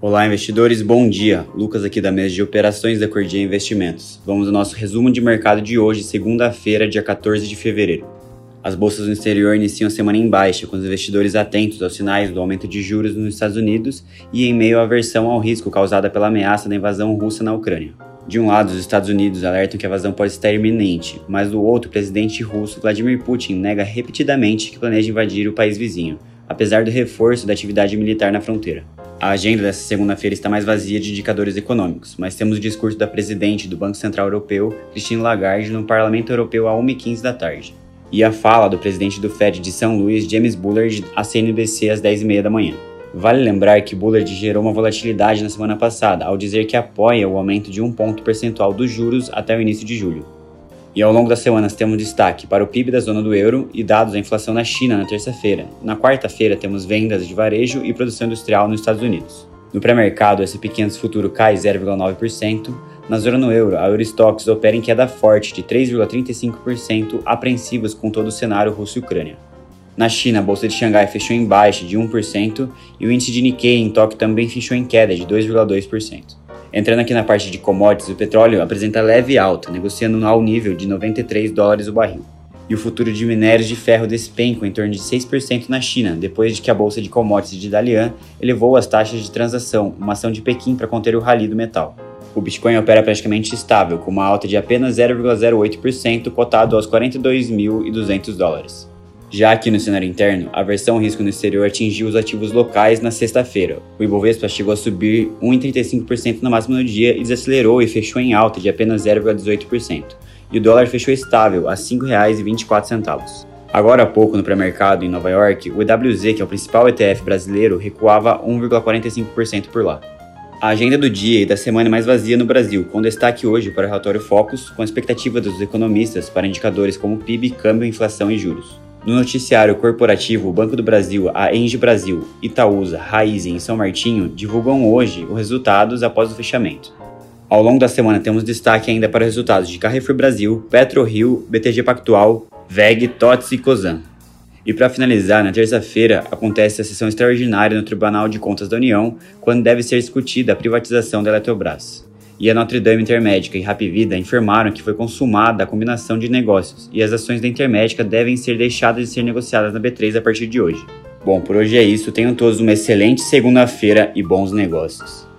Olá, investidores, bom dia. Lucas aqui da mesa de operações da Cordia Investimentos. Vamos ao nosso resumo de mercado de hoje, segunda-feira, dia 14 de fevereiro. As bolsas no exterior iniciam a semana em baixa, com os investidores atentos aos sinais do aumento de juros nos Estados Unidos e em meio à aversão ao risco causada pela ameaça da invasão russa na Ucrânia. De um lado, os Estados Unidos alertam que a invasão pode estar iminente, mas do outro, o presidente russo Vladimir Putin nega repetidamente que planeja invadir o país vizinho, apesar do reforço da atividade militar na fronteira. A agenda dessa segunda-feira está mais vazia de indicadores econômicos, mas temos o discurso da presidente do Banco Central Europeu, Christine Lagarde, no Parlamento Europeu às 1h15 da tarde, e a fala do presidente do Fed de São Luís, James Bullard, à CNBC às 10h30 da manhã. Vale lembrar que Bullard gerou uma volatilidade na semana passada ao dizer que apoia o aumento de um ponto percentual dos juros até o início de julho. E ao longo das semanas temos destaque para o PIB da zona do euro e dados da inflação na China na terça-feira. Na quarta-feira temos vendas de varejo e produção industrial nos Estados Unidos. No pré-mercado, o S&P 500 futuro cai 0,9%. Na zona no euro, a Eurostox opera em queda forte de 3,35%, apreensivos com todo o cenário Rússia-Ucrânia. Na China, a bolsa de Xangai fechou em baixa de 1% e o índice de Nikkei em Tóquio também fechou em queda de 2,2%. Entrando aqui na parte de commodities, o petróleo apresenta leve alta, negociando ao nível de 93 dólares o barril. E o futuro de minérios de ferro despenca em torno de 6% na China, depois de que a bolsa de commodities de Dalian elevou as taxas de transação, uma ação de Pequim para conter o rally do metal. O Bitcoin opera praticamente estável, com uma alta de apenas 0,08%, cotado aos 42.200 dólares. Já aqui no cenário interno, a versão risco no exterior atingiu os ativos locais na sexta-feira. O Ibovespa chegou a subir 1,35% na máxima do dia e desacelerou e fechou em alta de apenas 0,18%. E o dólar fechou estável a R$ 5,24. Agora há pouco, no pré-mercado em Nova York, o EWZ, que é o principal ETF brasileiro, recuava 1,45% por lá. A agenda do dia e da semana é mais vazia no Brasil, com destaque hoje para o relatório Focus, com a expectativa dos economistas para indicadores como PIB, câmbio, inflação e juros. No noticiário corporativo, o Banco do Brasil, a Engie Brasil, Itaúsa, Raizen e São Martinho divulgam hoje os resultados após o fechamento. Ao longo da semana temos destaque ainda para os resultados de Carrefour Brasil, PetroRio, BTG Pactual, VEG, TOTS e COSAN. E para finalizar, na terça-feira acontece a sessão extraordinária no Tribunal de Contas da União, quando deve ser discutida a privatização da Eletrobras e a Notre Dame Intermédica e Rapvida informaram que foi consumada a combinação de negócios e as ações da Intermédica devem ser deixadas de ser negociadas na B3 a partir de hoje. Bom, por hoje é isso. Tenham todos uma excelente segunda-feira e bons negócios.